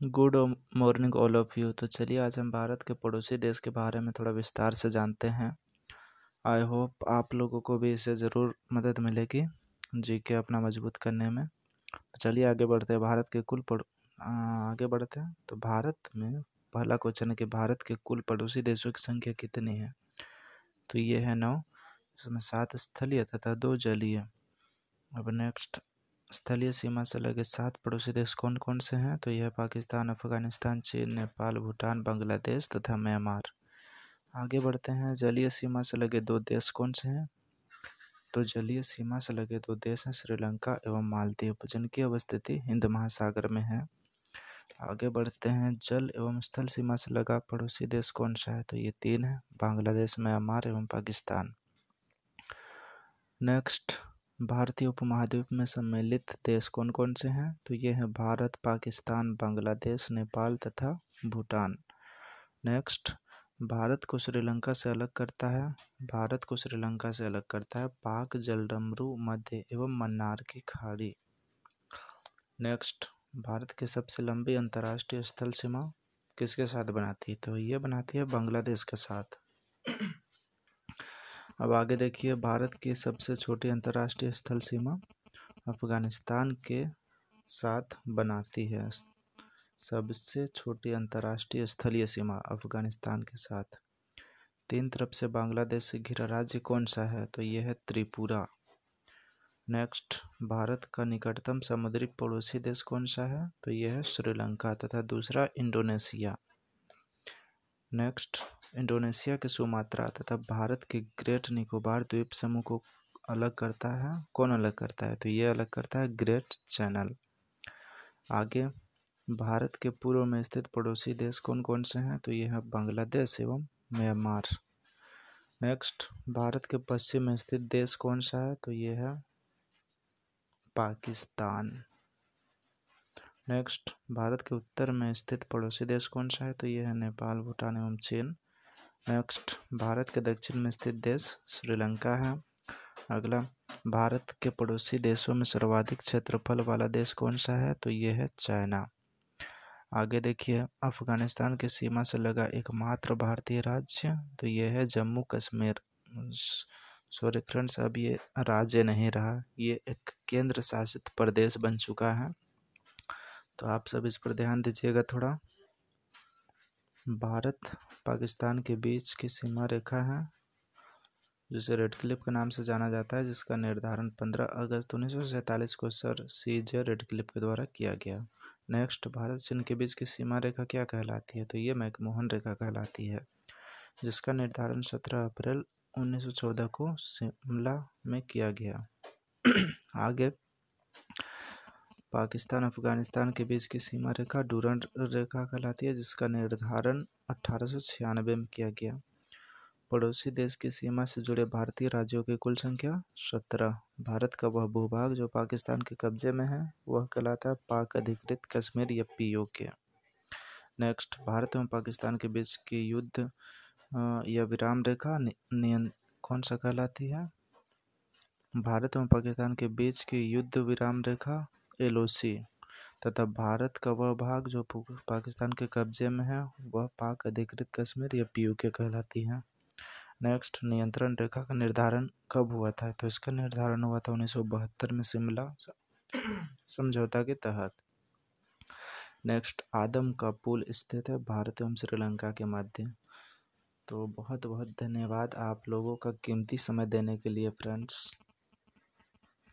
Good morning all of you तो चलिए, आज हम भारत के पड़ोसी देश के बारे में थोड़ा विस्तार से जानते हैं। आई होप आप लोगों को भी इससे ज़रूर मदद मिलेगी जी के अपना मज़बूत करने में। तो चलिए, आगे बढ़ते हैं। भारत के कुल पड़ आगे बढ़ते हैं। तो भारत में पहला क्वेश्चन है कि भारत के कुल पड़ोसी देशों की संख्या कितनी है? तो ये है नौ इसमें सात स्थलीय तथा दो जलीय। अब नेक्स्ट स्थलीय सीमा से लगे सात पड़ोसी देश कौन कौन से हैं? तो यह पाकिस्तान, अफ़गानिस्तान, चीन, नेपाल, भूटान, बांग्लादेश तथा म्यांमार। आगे बढ़ते हैं। जलीय सीमा से लगे दो देश कौन से हैं? तो जलीय सीमा से लगे दो देश हैं, श्रीलंका एवं मालदीव, जिनकी अवस्थिति हिंद महासागर में है। आगे बढ़ते हैं। जल एवं स्थल सीमा से लगा पड़ोसी देश कौन सा है? तो ये तीन है, बांग्लादेश, म्यांमार एवं पाकिस्तान। नेक्स्ट भारतीय उपमहाद्वीप में सम्मिलित देश कौन कौन से हैं? तो ये हैं भारत, पाकिस्तान, बांग्लादेश, नेपाल तथा भूटान। नेक्स्ट, भारत को श्रीलंका से अलग करता है। भारत को श्रीलंका से अलग करता है पाक, जलडमरू, मध्य एवं मन्नार की खाड़ी। नेक्स्ट, भारत की सबसे लंबी अंतर्राष्ट्रीय स्थल सीमा किसके साथ बनाती है? तो ये बनाती है बांग्लादेश के साथ। अब आगे देखिए, भारत की सबसे छोटी अंतर्राष्ट्रीय स्थल सीमा अफ़गानिस्तान के साथ बनाती है। सबसे छोटी अंतर्राष्ट्रीय स्थलीय सीमा अफ़गानिस्तान के साथ। तीन तरफ़ से बांग्लादेश से घिरा राज्य कौन सा है? तो यह है त्रिपुरा। नेक्स्ट, भारत का निकटतम समुद्री पड़ोसी देश कौन सा है? तो यह है श्रीलंका तथा दूसरा इंडोनेशिया। नेक्स्ट, इंडोनेशिया के सुमात्रा तथा भारत के ग्रेट निकोबार द्वीप समूह को अलग करता है। कौन अलग करता है? तो ये अलग करता है ग्रेट चैनल। आगे, भारत के पूर्व में स्थित पड़ोसी देश कौन कौन से हैं? तो ये है बांग्लादेश एवं म्यांमार। नेक्स्ट, भारत के पश्चिम में स्थित देश कौन सा है? तो ये है पाकिस्तान। नेक्स्ट भारत के उत्तर में स्थित पड़ोसी देश कौन सा है? तो ये है नेपाल, भूटान एवं चीन। नेक्स्ट भारत के दक्षिण में स्थित देश श्रीलंका है। अगला, भारत के पड़ोसी देशों में सर्वाधिक क्षेत्रफल वाला देश कौन सा है? तो ये है चाइना। आगे देखिए, अफ़गानिस्तान की सीमा से लगा एकमात्र भारतीय राज्य तो ये है जम्मू कश्मीर। सॉरी फ्रेंड्स अब ये राज्य नहीं रहा, ये एक केंद्र शासित प्रदेश बन चुका है। तो आप सब इस पर ध्यान दीजिएगा थोड़ा। भारत पाकिस्तान के बीच की सीमा रेखा है, जिसे रेड क्लिप के नाम से जाना जाता है, जिसका निर्धारण 15 अगस्त उन्नीस सौ सैंतालीस को sir C J Radcliffe के द्वारा किया गया। नेक्स्ट, भारत चीन के बीच की सीमा रेखा क्या कहलाती है? तो ये मैकमोहन रेखा कहलाती है, जिसका निर्धारण 17 अप्रैल 1914 को शिमला में किया गया। आगे पाकिस्तान, अफ़गानिस्तान के बीच की सीमा रेखा डूरन रेखा कहलाती है, जिसका निर्धारण अठारह सौ छियानबे में किया गया। पड़ोसी देश की सीमा से जुड़े भारतीय राज्यों की कुल संख्या सत्रह। भारत का वह भूभाग जो पाकिस्तान के कब्जे में है, वह कहलाता है पाक अधिकृत कश्मीर या पी के नेक्स्ट भारत एवं पाकिस्तान के बीच की युद्ध या विराम रेखा नियन, कौन सा कहलाती है? भारत एवं पाकिस्तान के बीच की युद्ध विराम रेखा एलओसी। तथा भारत का वह भाग जो पाकिस्तान के कब्जे में है, वह पाक अधिकृत कश्मीर या पी के कहलाती है। नेक्स्ट, नियंत्रण रेखा का निर्धारण कब हुआ था? तो इसका निर्धारण हुआ था उन्नीस सौ बहत्तर में शिमला समझौता के तहत। नेक्स्ट, आदम का पुल स्थित है भारत एवं श्रीलंका के मध्य। तो बहुत बहुत धन्यवाद आप लोगों का कीमती समय देने के लिए, फ्रेंड्स।